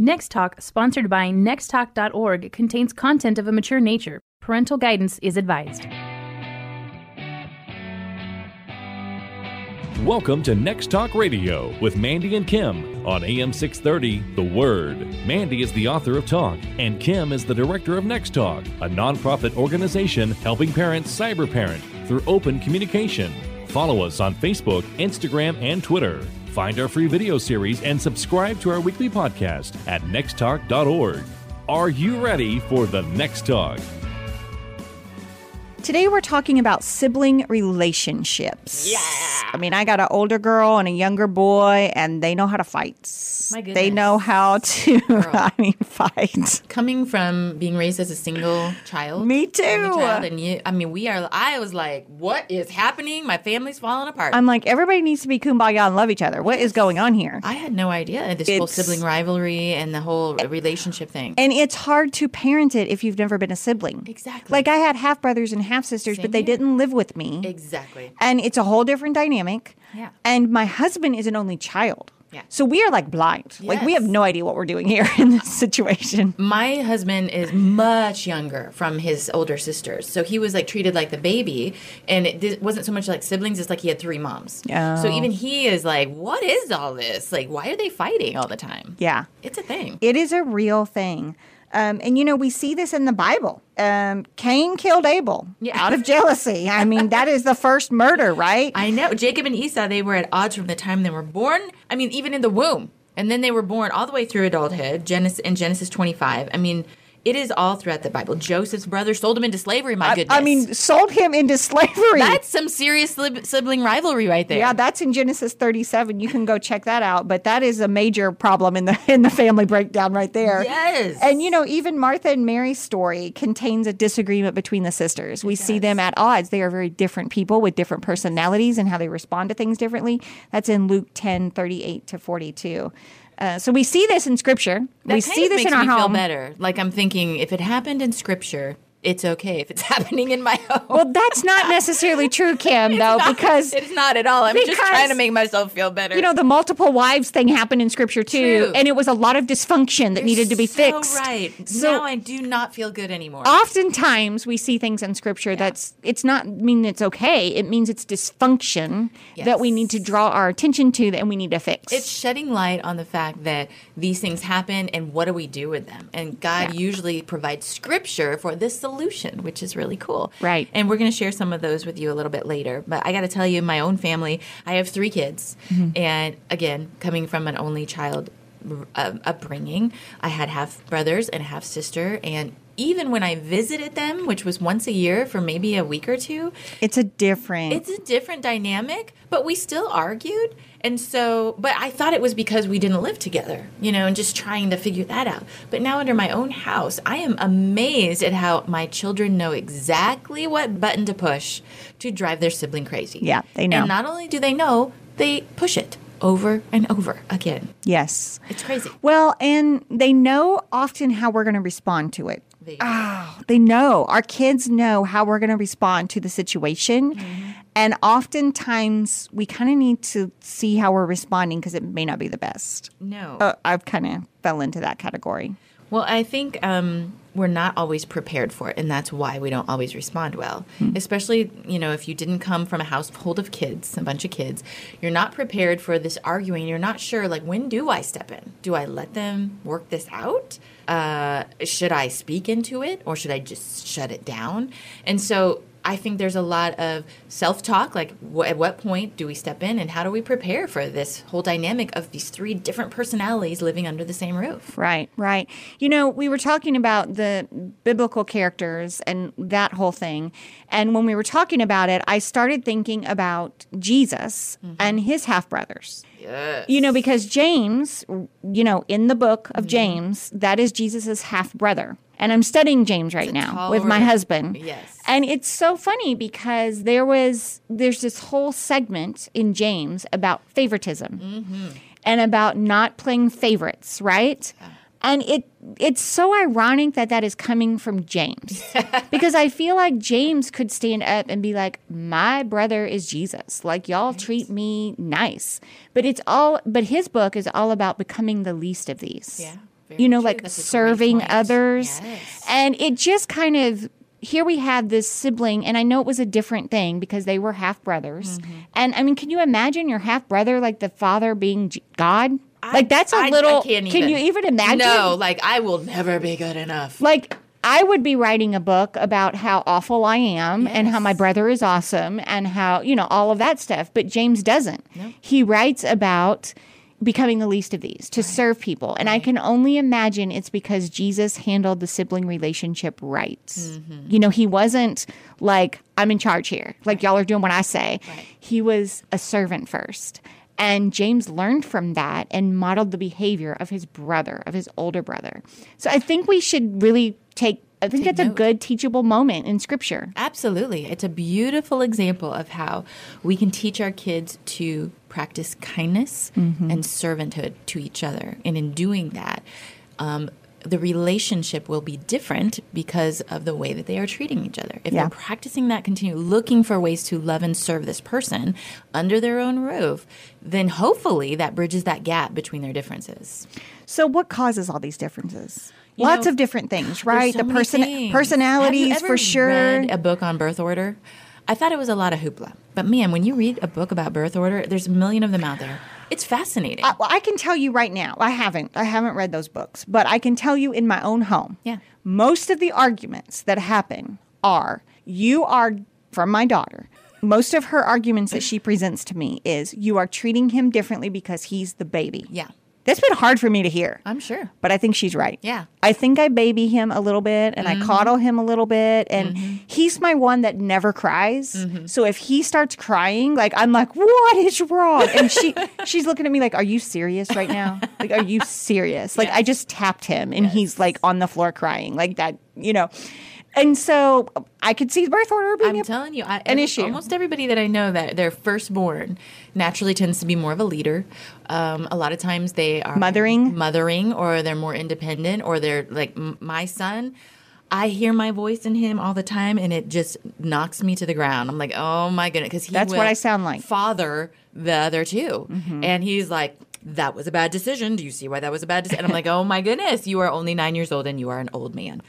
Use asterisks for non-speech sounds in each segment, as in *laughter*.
Next Talk, sponsored by nexttalk.org, contains content of a mature nature. Parental guidance is advised. Welcome to Next Talk Radio with Mandy and Kim on AM 630 The Word. Mandy is the author of Talk, and Kim is the director of Next Talk, a nonprofit organization helping parents cyber parent through open communication. Follow us on Facebook, Instagram, and Twitter. Find our free video series and subscribe to our weekly podcast at nexttalk.org. Are you ready for the next talk? Today we're talking about sibling relationships. Yeah. I mean, I got an older girl and a younger boy, and they know how to fight. My They know how to, *laughs* I mean, fight. Coming from being raised as a single child, Me too. child, and you, I mean, we are. I was like, "What is happening? My family's falling apart." I'm like, everybody needs to be kumbaya and love each other. What is going on here? I had no idea this whole sibling rivalry and the whole relationship thing. And it's hard to parent it if you've never been a sibling. Exactly. Like I had half brothers and half sisters, Same but they here. didn't live with me. exactly. and it's a whole different dynamic. Yeah. And my husband is an only child. Yeah. So we are like blind. Like we have no idea what we're doing here *laughs* in this situation. My husband is much younger from his older sisters, so he was like treated like the baby, and it wasn't so much like siblings; it's like he had three moms. So Oh. even he is like, "What is all this? Like, why are they fighting all the time?" Yeah. It's a thing. It is a real thing. Um, and you know, we see this in the Bible. Um, Cain killed Abel Yeah. out of jealousy. I mean, that is the first murder, right? I know. Jacob and Esau, they were at odds from the time they were born. I mean, even in the womb. And then they were born all the way through adulthood, Genesis in Genesis 25. I mean, it is all throughout the Bible. Joseph's brother sold him into slavery, my goodness. I mean, sold him into slavery. that's some serious sib- sibling rivalry right there. yeah, that's in Genesis 37. You can go check that out. But that is a major problem in the *laughs* in the family breakdown right there. Yes. And you know, even Martha and Mary's story contains a disagreement between the sisters. We see them at odds. They are very different people with different personalities and how they respond to things differently. That's in Luke 10, 38 to 42. Uh, so we see this in scripture. that we see this in our home. better. Like I'm thinking, if it happened in Scripture, it's okay. If it's *laughs* happening in my home, Well, that's not necessarily true, Kim, *laughs* though, not- because it's not at all. I'm just trying to make myself feel better. you know the multiple wives thing happened in scripture too, True. and it was a lot of dysfunction that You're needed to be so fixed. Right So- now, I do not feel good anymore. oftentimes we see things in scripture that's it's not mean it's okay it means it's dysfunction that we need to draw our attention to and we need to fix it's shedding light on the fact that these things happen and what do we do with them and god usually provides scripture for this solution which is really cool. Right. and we're going to share some of those with you a little bit later. But i got to tell you my own family i have three kids. And again coming from an only child uh, upbringing i had half brothers and half sister. And even when i visited them which was once a year for maybe a week or two it's a different it's a different dynamic, but we still argued. And so, but I thought it was because we didn't live together, you know, and just trying to figure that out. But now under my own house, I am amazed at how my children know exactly what button to push to drive their sibling crazy. Yeah, they know. And not only do they know, they push it over and over again. yes It's crazy. well and they know often how we're going to respond to it They- oh, they know our kids know how we're going to respond to the situation Mm-hmm. and oftentimes we kind of need to see how we're responding because it may not be the best No. uh, i've kind of fell into that category Well, I think um, we're not always prepared for it, and that's why we don't always respond well. Especially, you know, if you didn't come from a household of kids, a bunch of kids, you're not prepared for this arguing. You're not sure, like, when do I step in? Do I let them work this out? Uh, should I speak into it, or should I just shut it down? And so. I think there's a lot of self talk, like wh- at what point do we step in and how do we prepare for this whole dynamic of these three different personalities living under the same roof? Right, right. You know, we were talking about the biblical characters and that whole thing. And when we were talking about it, I started thinking about Jesus and his half brothers. You know, because James, you know, in the book of James, that is Jesus's half brother. And I'm studying James right now tall with my husband. Yes. And it's so funny because there was there's this whole segment in James about favoritism Mm-hmm. and about not playing favorites, right? And it it's so ironic that that is coming from James. *laughs* because I feel like James could stand up and be like, "My brother is Jesus. Like y'all treat me nice." But it's all but his book is all about becoming the least of these. Yeah. You know, true. like That's serving others. Yes. And it just kind of here we have this sibling, and I know it was a different thing because they were half brothers. Mm-hmm. And I mean, can you imagine your half brother, like the father being G- God? Like that's a I- I little. can't Can you even imagine? No, like I will never be good enough. Like I would be writing a book about how awful I am and how my brother is awesome and how, you know, all of that stuff. But James doesn't. He writes about becoming the least of these to serve people. And I can only imagine it's because Jesus handled the sibling relationship right. Mm-hmm. You know, he wasn't like, I'm in charge here. Like, y'all are doing what I say. He was a servant first. And James learned from that and modeled the behavior of his brother, of his older brother. So I think we should really take, I think that's a good teachable moment in scripture. Absolutely. It's a beautiful example of how we can teach our kids to practice kindness Mm-hmm. and servanthood to each other. And in doing that, um, the relationship will be different because of the way that they are treating each other. If Yeah. they're practicing that, continue looking for ways to love and serve this person under their own roof, then hopefully that bridges that gap between their differences. So, what causes all these differences? You Lots know, of different things, right? so the person personalities for sure. Read a book on birth order. I thought it was a lot of hoopla, but man, when you read a book about birth order, there's a million of them out there. It's fascinating. I, well, I can tell you right now, I haven't, I haven't read those books, but I can tell you in my own home. Yeah. Most of the arguments that happen are you are from my daughter. Most of her arguments that she presents to me is you are treating him differently because he's the baby. yeah, That's been hard for me to hear. I'm sure. But I think she's right. Yeah. I think I baby him a little bit and I mm-hmm. coddle him a little bit. And mm-hmm. he's my one that never cries. Mm-hmm. So if he starts crying, like I'm like, what is wrong? And she *laughs* she's looking at me like, Are you serious right now? Like, are you serious? Like I just tapped him and he's like on the floor crying. Like that, you know. And so I could see birth order being I'm a- telling you, I, an every- issue. Almost everybody that I know that their firstborn naturally tends to be more of a leader. Um, a lot of times they are Mothering? mothering, or they're more independent, or they're like m- my son. I hear my voice in him all the time, and it just knocks me to the ground. I'm like, oh my goodness, because That's what I sound like. Mm-hmm. Father the other 2 and he's like. That was a bad decision. Do you see why that was a bad decision? And I'm like, oh my goodness, you are only nine years old and you are an old man.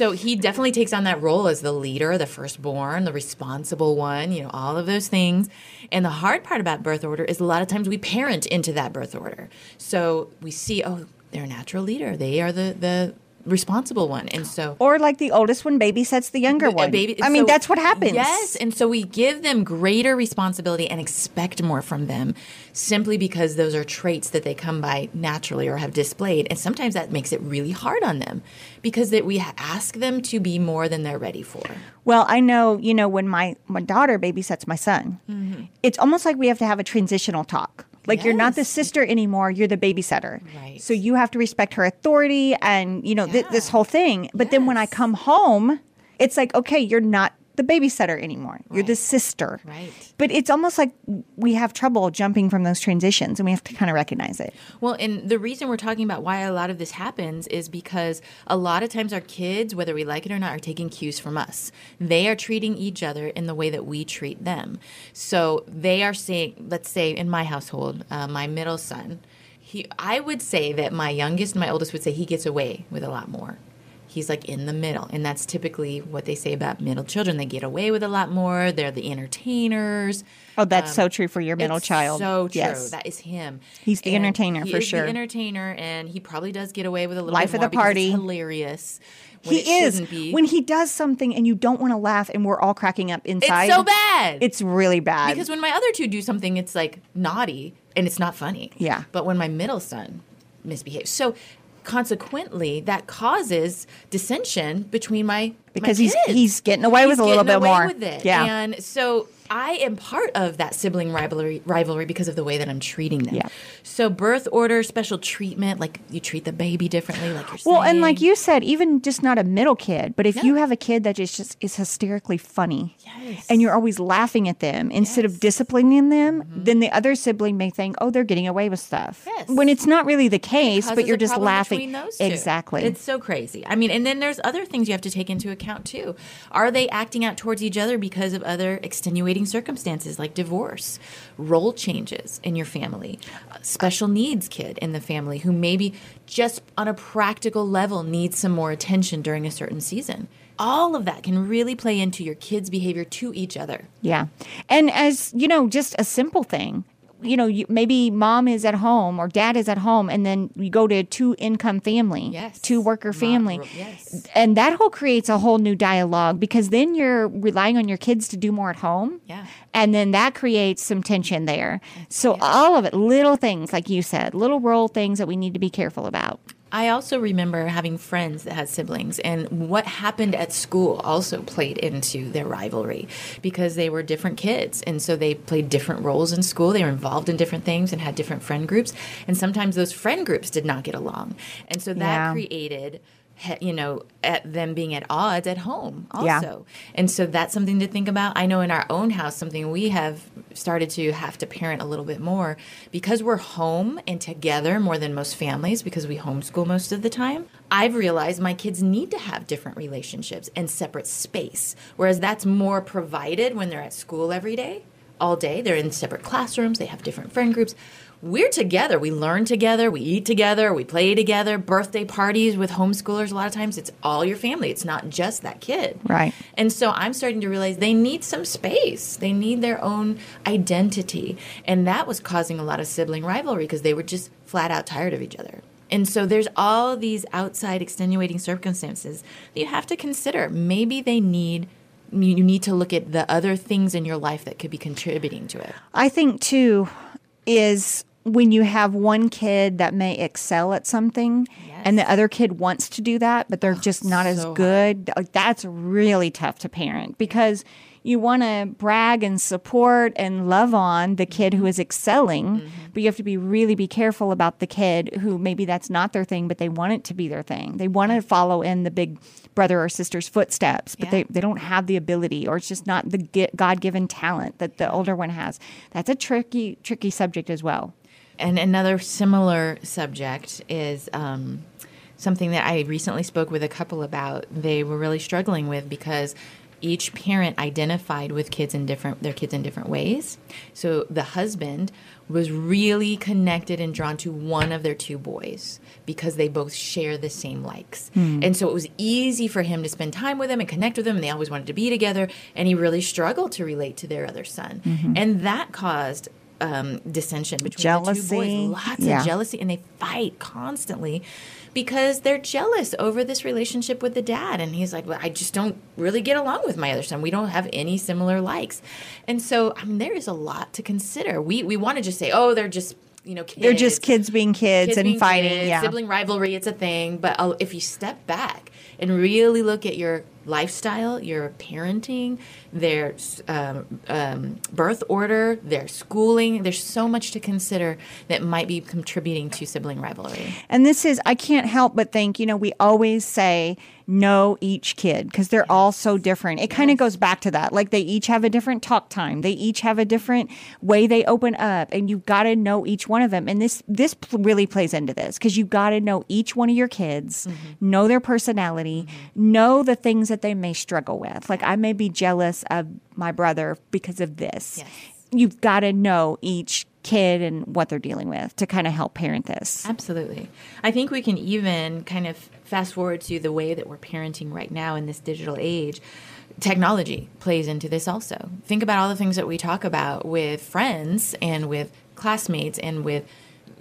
So he definitely takes on that role as the leader, the firstborn, the responsible one, you know, all of those things. And the hard part about birth order is a lot of times we parent into that birth order. So we see, oh, they're a natural leader. They are the the responsible one. And so or like the oldest one babysits the younger one. baby- I mean, so- that's what happens. Yes, and so we give them greater responsibility and expect more from them simply because those are traits that they come by naturally or have displayed. And sometimes that makes it really hard on them because that we ask them to be more than they're ready for. Well, I know, you know, when my, my daughter babysits my son, Mm-hmm. it's almost like we have to have a transitional talk. Like you're not the sister anymore, you're the babysitter. Right. So you have to respect her authority and, you know, th- this whole thing. But then when I come home, it's like, okay, you're not the babysitter anymore. You're the sister. Right. But it's almost like we have trouble jumping from those transitions and we have to kind of recognize it. Well, and the reason we're talking about why a lot of this happens is because a lot of times our kids, whether we like it or not, are taking cues from us. They are treating each other in the way that we treat them. So they are saying, let's say in my household, uh, my middle son, he, I would say that my youngest and my oldest would say he gets away with a lot more. He's like in the middle. And that's typically what they say about middle children. They get away with a lot more. They're the entertainers. Oh, that's so true for your middle Um, child. So true. Yes. That is him. He's the And entertainer for sure. The entertainer, and he probably does get away with a little Life bit of the party. Hilarious. he is. When he does something and you don't want to laugh and we're all cracking up inside. it's so bad. It's really bad. because when my other two do something, it's like naughty and it's not funny. Yeah. But when my middle son misbehaves, so consequently, that causes dissension between my Because my he's- kids. he's getting away with He's a little bit more. With it. Yeah. And so I am part of that sibling rivalry rivalry because of the way that I'm treating them. Yeah. So birth order, special treatment, like you treat the baby differently, like you're saying. well, and like you said, even just not a middle kid, but if Yeah. you have a kid that is just is hysterically funny, Yes. and you're always laughing at them instead of disciplining them, mm-hmm. then the other sibling may think, "Oh, they're getting away with stuff," Yes. when it's not really the case. But you're just laughing. Exactly. It's so crazy. I mean, and then there's other things you have to take into account too. Are they acting out towards each other because of other extenuating circumstances like divorce, role changes in your family, uh, special needs kid in the family who maybe just on a practical level needs some more attention during a certain season. All of that can really play into your kids' behavior to each other. Yeah. And as, you know, just a simple thing, you know, you, maybe mom is at home or dad is at home, and then you go to a two income family, Yes. two worker family. yes. And that whole creates a whole new dialogue because then you're relying on your kids to do more at home. Yeah. And then that creates some tension there. So, all of it, little things, like you said, little role things that we need to be careful about. I also remember having friends that had siblings, and what happened at school also played into their rivalry because they were different kids. And so they played different roles in school. They were involved in different things and had different friend groups. And sometimes those friend groups did not get along. And so that Yeah. created. You know, at them being at odds at home, also. Yeah. And so that's something to think about. I know in our own house, something we have started to have to parent a little bit more because we're home and together more than most families because we homeschool most of the time. I've realized my kids need to have different relationships and separate space, whereas that's more provided when they're at school every day, all day. They're in separate classrooms, they have different friend groups. We're together. We learn together. We eat together. We play together. Birthday parties with homeschoolers, a lot of times it's all your family. It's not just that kid. Right. And so I'm starting to realize they need some space. They need their own identity. And that was causing a lot of sibling rivalry because they were just flat out tired of each other. And so there's all these outside extenuating circumstances that you have to consider. Maybe they need you need to look at the other things in your life that could be contributing to it. I think too is when you have one kid that may excel at something and the other kid wants to do that but they're oh, just not as so hard. good like that's really tough to parent because you want to brag and support and love on the kid who mm-hmm. is excelling mm-hmm. but you have to be really be careful about the kid who maybe that's not their thing but they want it to be their thing. They want to follow in the big brother or sister's footsteps but Yeah. they, they don't have the ability or it's just not the god-given talent that the older one has. That's a tricky tricky subject as well And another similar subject is um, something that I recently spoke with a couple about. They were really struggling with because each parent identified with kids in different their kids in different ways. So the husband was really connected and drawn to one of their two boys because they both share the same likes. And so it was easy for him to spend time with them and connect with them and they always wanted to be together and he really struggled to relate to their other son. And that caused um, dissension between the two boys. Lots Yeah. of jealousy, and they fight constantly because they're jealous over this relationship with the dad. And he's like, "Well, I just don't really get along with my other son. We don't have any similar likes." And so, I mean, there is a lot to consider. We we want to just say, "Oh, they're just." You know, kids. they're just kids being kids, Kids and being fighting kids, yeah sibling rivalry it's a thing but uh, if you step back and really look at your lifestyle your parenting their um, um, birth order their schooling. There's so much to consider that might be contributing to sibling rivalry. And this is, I can't help but think, you know, we always say know each kid because they're all so different. It kind of goes back to that. Like they each have a different talk time, they each have a different way they open up, and you've got to know each one of them. And this, this really plays into this because you've got to know each one of your kids, know their personality, know the things that they may struggle with. Like I may be jealous of my brother because of this. Yes. You've got to know each kid and what they're dealing with to kind of help parent this. Absolutely. I think we can even kind of fast forward to the way that we're parenting right now in this digital age. Technology plays into this also. Think about all the things that we talk about with friends and with classmates and with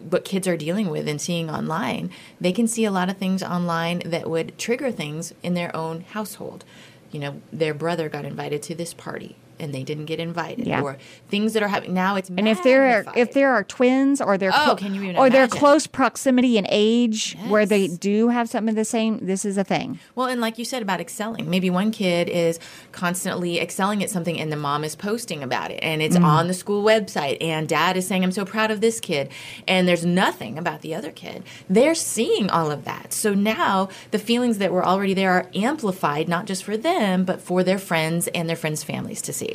what kids are dealing with and seeing online. They can see a lot of things online that would trigger things in their own household. You know, their brother got invited to this party and they didn't get invited Yeah. or things that are happening now it's And if there are if there are twins or they're Oh, clo- can you even or they're close proximity in age where they do have something of the same, this is a thing. Well, and like you said about excelling, maybe one kid is constantly excelling at something and the mom is posting about it and it's mm-hmm. on the school website and dad is saying, I'm so proud of this kid. And there's nothing about the other kid. They're seeing all of that. So now the feelings that were already there are amplified, not just for them, but for their friends and their friends' families to see.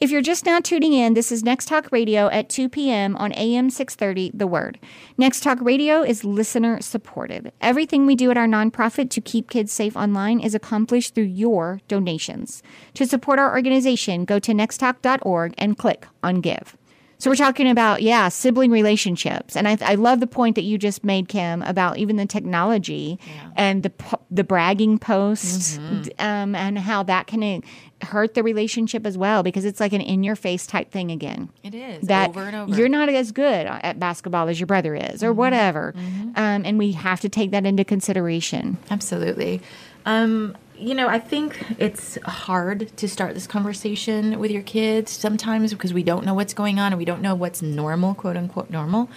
If you're just now tuning in, this is Next Talk Radio at 2 p.m. on AM 630 The Word. Next Talk Radio is listener supported. Everything we do at our nonprofit to keep kids safe online is accomplished through your donations. To support our organization, go to nexttalk.org and click on Give. So we're talking about, yeah, sibling relationships, and I, I love the point that you just made, Kim, about even the technology and the the bragging posts, um, and how that can hurt the relationship as well because it's like an in your face type thing again. It is That over and over. you're not as good at basketball as your brother is, or whatever, um, and we have to take that into consideration. Absolutely. Um, you know, I think it's hard to start this conversation with your kids sometimes because we don't know what's going on and we don't know what's normal, quote unquote normal.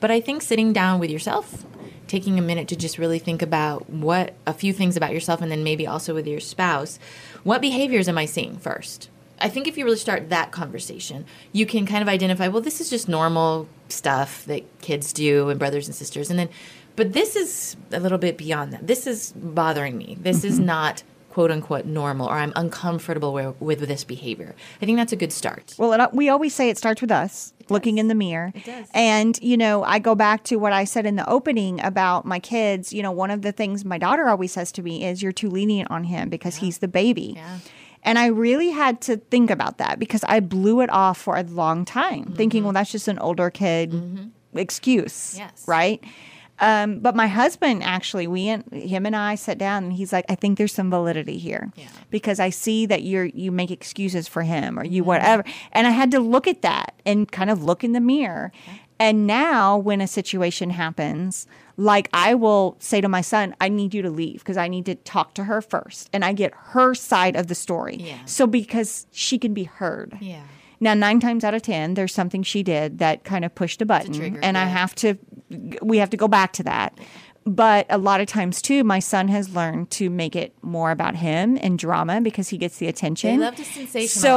But I think sitting down with yourself, taking a minute to just really think about what a few things about yourself and then maybe also with your spouse, what behaviors am I seeing first? I think if you really start that conversation, you can kind of identify, well, this is just normal stuff that kids do and brothers and sisters. And then, but this is a little bit beyond that. This is bothering me. This is mm-hmm. not quote unquote normal or I'm uncomfortable with, with this behavior. I think that's a good start. Well, it, uh, we always say it starts with us looking in the mirror. It does. And, you know, I go back to what I said in the opening about my kids. You know, one of the things my daughter always says to me is, You're too lenient on him because he's the baby. Yeah. And I really had to think about that because I blew it off for a long time, Mm-hmm. thinking, well, that's just an older kid mm-hmm. excuse. Yes. Right. Um, but my husband actually, we him and I sat down, and he's like, "I think there's some validity here Yeah. because I see that you're you make excuses for him or Mm-hmm. you whatever." And I had to look at that and kind of look in the mirror. And now, when a situation happens, like I will say to my son, "I need you to leave because I need to talk to her first, and I get her side of the story. Yeah. So because she can be heard. Yeah. Now, nine times out of ten, there's something she did that kind of pushed a button, trigger, and I have to, we have to go back to that. But a lot of times too, my son has learned to make it more about him and drama because he gets the attention. They love to so,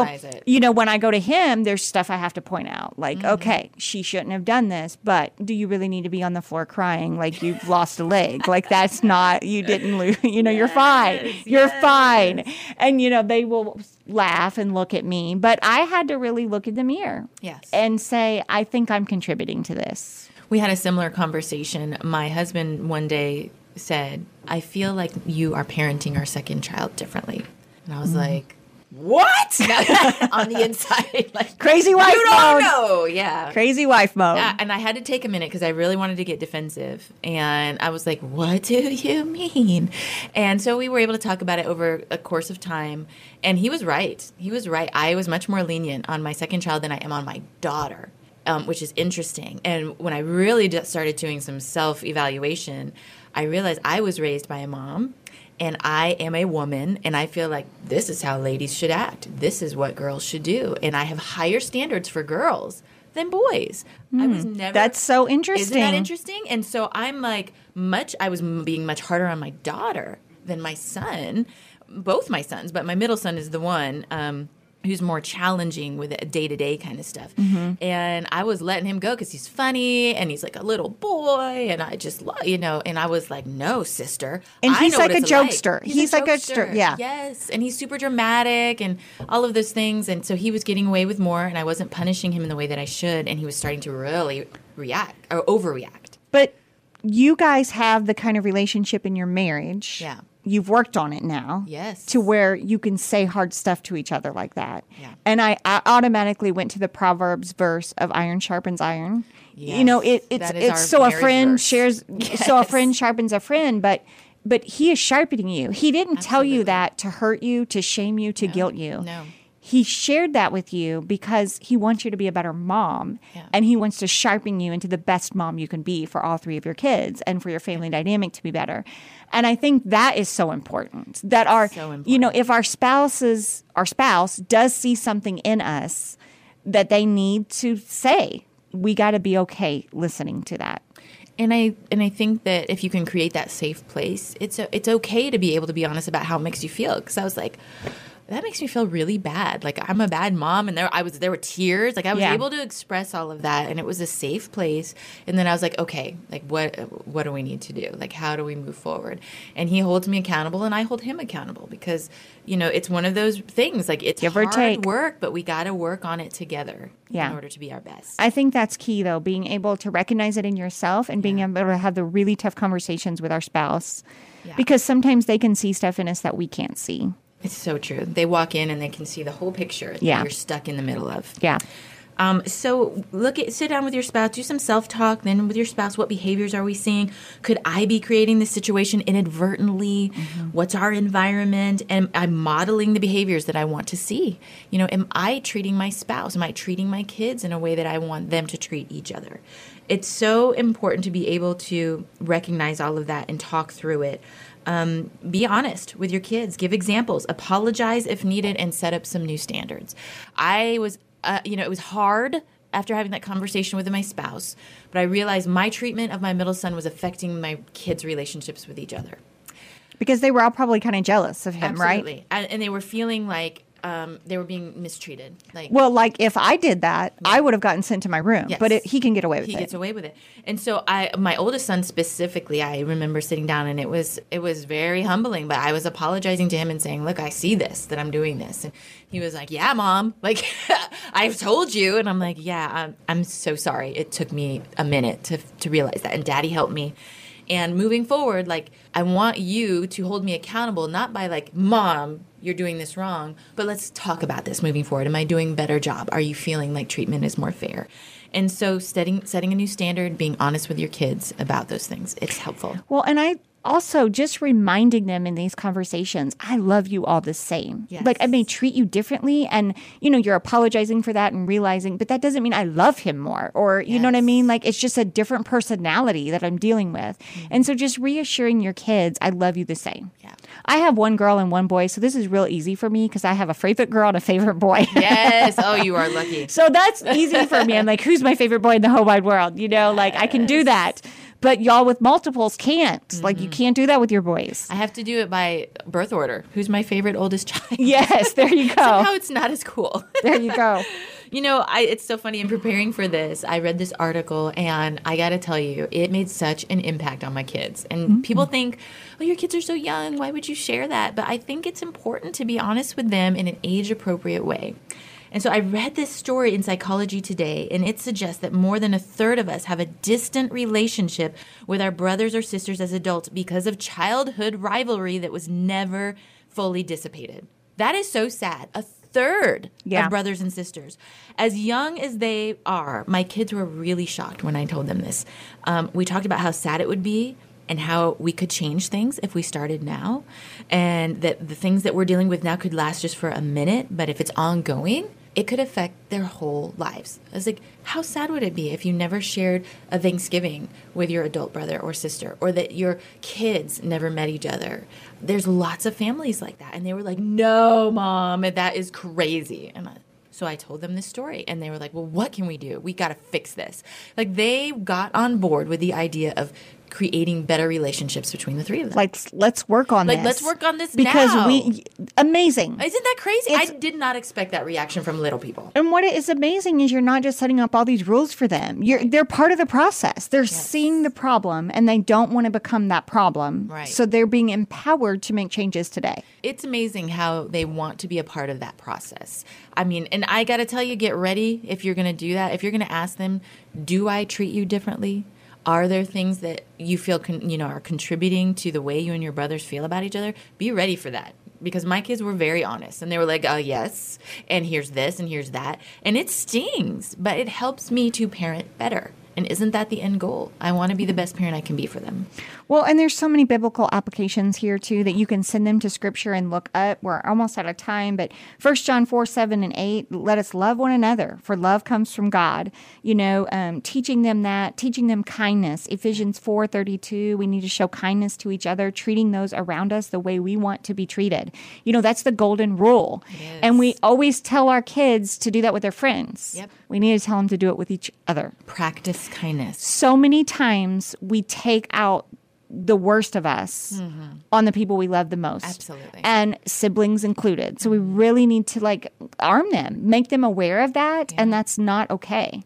sensationalize it. you know, when I go to him, there's stuff I have to point out, like, Mm-hmm. okay, she shouldn't have done this, but do you really need to be on the floor crying like you've *laughs* lost a leg? Like that's not, you didn't lose, *laughs* you know, you're fine, you're fine, and you know they will laugh and look at me, but I had to really look in the mirror, Yes. and say, I think I'm contributing to this. We had a similar conversation. My husband one day said, I feel like you are parenting our second child differently. And I was mm. like, What? *laughs* *laughs* On the inside, like, Crazy wife you don't mode. know. Yeah. Crazy wife mode. Yeah, and I had to take a minute because I really wanted to get defensive. And I was like, What do you mean? And so we were able to talk about it over a course of time. And he was right. He was right. I was much more lenient on my second child than I am on my daughter, um, which is interesting. And when I really started doing some self evaluation, I realized I was raised by a mom. And I am a woman, and I feel like this is how ladies should act. This is what girls should do. And I have higher standards for girls than boys. I was never. Hmm. That's so interesting. Isn't that interesting? And so I'm like much. I was being much harder on my daughter than my son, both my sons, but my middle son is the one. Um, Who's more challenging with day to day kind of stuff. Mm-hmm. And I was letting him go because he's funny and he's like a little boy. And I just, lo- you know, and I was like, no, sister. And he's like a jokester. He's like a jokester. yeah. Yes. And he's super dramatic and all of those things. And so he was getting away with more, and I wasn't punishing him in the way that I should. And he was starting to really react or overreact. But you guys have the kind of relationship in your marriage. Yeah. You've worked on it now. Yes. To where you can say hard stuff to each other like that. Yeah. And I, I automatically went to the Proverbs verse of iron sharpens iron. You know, it, it's it's so a friend verse. shares *laughs* so a friend sharpens a friend, but but he is sharpening you. He didn't tell you that to hurt you, to shame you, to guilt you. No. He shared that with you because he wants you to be a better mom Yeah. and he wants to sharpen you into the best mom you can be for all three of your kids and for your family dynamic to be better. And I think that is so important that our So you know if our spouses our spouse does see something in us that they need to say, we got to be okay listening to that. And I and I think that if you can create that safe place, it's it's okay to be able to be honest about how it makes you feel. Because I was like, that makes me feel really bad. Like I'm a bad mom, and there I was. There were tears. Like I was Yeah. able to express all of that, and it was a safe place. And then I was like, okay, like what what do we need to do? Like how do we move forward? And he holds me accountable, and I hold him accountable because you know it's one of those things. Like it's Give or hard take. work, but we got to work on it together Yeah. in order to be our best. I think that's key, though, being able to recognize it in yourself and being able to have the really tough conversations with our spouse. Yeah. Because sometimes they can see stuff in us that we can't see. It's so true. They walk in and they can see the whole picture that Yeah. you're stuck in the middle of. Yeah. Um, so look at sit down with your spouse, do some self talk. Then with your spouse, what behaviors are we seeing? Could I be creating this situation inadvertently? What's our environment? And I'm modeling the behaviors that I want to see? You know, am I treating my spouse? Am I treating my kids in a way that I want them to treat each other? It's so important to be able to recognize all of that and talk through it. Um, be honest with your kids. Give examples. Apologize if needed, and set up some new standards. I was, uh, you know, it was hard after having that conversation with my spouse, but I realized my treatment of my middle son was affecting my kids' relationships with each other. Because they were all probably kind of jealous of him, right? And, and they were feeling like um, they were being mistreated. Like, Well, like if I did that, I would have gotten sent to my room. Yes. But it, he can get away with he it. He gets away with it and so i my oldest son specifically i remember sitting down and it was it was very humbling but i was apologizing to him and saying look i see this that i'm doing this and he was like yeah mom *laughs* like *laughs* i've told you and i'm like yeah i'm, I'm so sorry it took me a minute to to realize that and daddy helped me and moving forward like i want you to hold me accountable not by like mom you're doing this wrong but let's talk about this moving forward. Am i doing a better job? Are you feeling like treatment is more fair? And so setting setting a new standard being honest with your kids about those things it's helpful. Well, and I also just reminding them in these conversations, I love you all the same. Yes. Like I may treat you differently and you know, you're apologizing for that and realizing, but that doesn't mean I love him more or you know what I mean? Like it's just a different personality that I'm dealing with. Mm-hmm. And so just reassuring your kids, I love you the same. Yeah. I have one girl and one boy, so this is real easy for me because I have a favorite girl and a favorite boy. yes oh you are *laughs* lucky So that's easy for me. I'm like, who's my favorite boy in the whole wide world? You know, like I can do that. But y'all with multiples can't. Like you mm-hmm. can't do that with your boys. i have to do it by birth order who's my favorite oldest child Yes, there you *laughs* go. somehow it's not as cool *laughs* There you go. *laughs* You know, I, it's so funny in preparing for this. I read this article, and I got to tell you, it made such an impact on my kids. And mm-hmm. people think, "Oh, your kids are so young. Why would you share that?" But I think it's important to be honest with them in an age-appropriate way. And so I read this story in Psychology Today, and it suggests that more than a third of us have a distant relationship with our brothers or sisters as adults because of childhood rivalry that was never fully dissipated. That is so sad. A third Yeah. of brothers and sisters. As young as they are, my kids were really shocked when I told them this. Um, we talked about how sad it would be and how we could change things if we started now, and that the things that we're dealing with now could last just for a minute, but if it's ongoing, it could affect their whole lives. I was like, how sad would it be if you never shared a Thanksgiving with your adult brother or sister, or that your kids never met each other? There's lots of families like that. And they were like, no, mom, that is crazy. And I, so I told them this story, and they were like, well, what can we do? We got to fix this. Like, they got on board with the idea of creating better relationships between the three of them. Like let's work on Like, this. let's work on this because now. we amazing. Isn't that crazy? It's- I did not expect that reaction from little people. And what is amazing is you're not just setting up all these rules for them. You're they're part of the process. They're seeing the problem and they don't want to become that problem. Right. So they're being empowered to make changes today. It's amazing how they want to be a part of that process. I mean, and I got to tell you, get ready if you're going to do that. If you're going to ask them, "Do I treat you differently?" Are there things that you feel con- you know are contributing to the way you and your brothers feel about each other? Be ready for that because my kids were very honest and they were like, "Oh yes, and here's this and here's that," and it stings, but it helps me to parent better. And isn't that the end goal? I want to be the best parent I can be for them. Well, and there's so many biblical applications here too that you can send them to scripture and look up. We're almost out of time, but First John 4, 7, and 8, let us love one another, for love comes from God. You know, um, teaching them that, teaching them kindness. Ephesians 4, 32, we need to show kindness to each other, treating those around us the way we want to be treated. You know, that's the golden rule. And we always tell our kids to do that with their friends. Yep. We need to tell them to do it with each other Practice kindness. so many times we take out the worst of us mm-hmm. on the people we love the most. Absolutely. And siblings included. So we mm-hmm. really need to like arm them, make them aware of that. And that's not okay.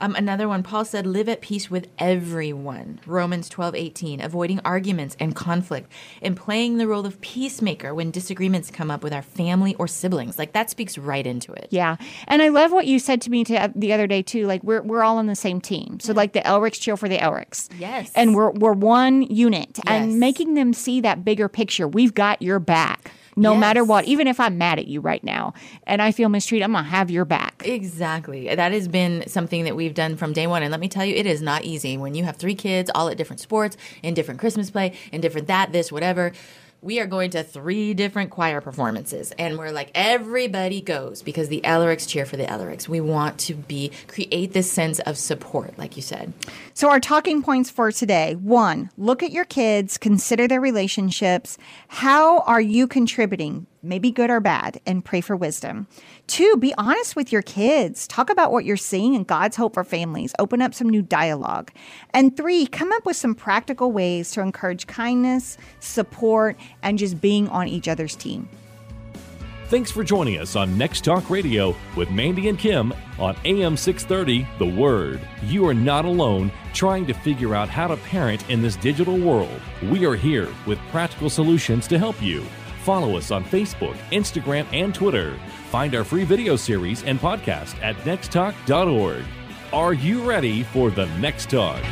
Um, another one, Paul said, live at peace with everyone. Romans twelve eighteen, avoiding arguments and conflict, and playing the role of peacemaker when disagreements come up with our family or siblings. Like that speaks right into it. Yeah. And I love what you said to me to, the other day too. Like we're we're all on the same team. So like the Elrics cheer for the Elrics. Yes. And we're we're one unit Yes. and making them see that bigger picture. We've got your back. No matter what, even if I'm mad at you right now and I feel mistreated, I'm gonna have your back. Exactly. That has been something that we've done from day one. And let me tell you, it is not easy when you have three kids all at different sports, in different Christmas play, in different that, this, whatever. We are going to three different choir performances, and we're like everybody goes because the Ellerics cheer for the Ellerics. We want to be create this sense of support, like you said. So, our talking points for today one, look at your kids, consider their relationships. How are you contributing, maybe good or bad, and pray for wisdom? Two, be honest with your kids. Talk about what you're seeing in God's hope for families. Open up some new dialogue. And three, come up with some practical ways to encourage kindness, support, and just being on each other's team. Thanks for joining us on Next Talk Radio with Mandy and Kim on AM 630 The Word. You are not alone trying to figure out how to parent in this digital world. We are here with practical solutions to help you. Follow us on Facebook, Instagram, and Twitter. Find our free video series and podcast at nexttalk.org. Are you ready for the next talk?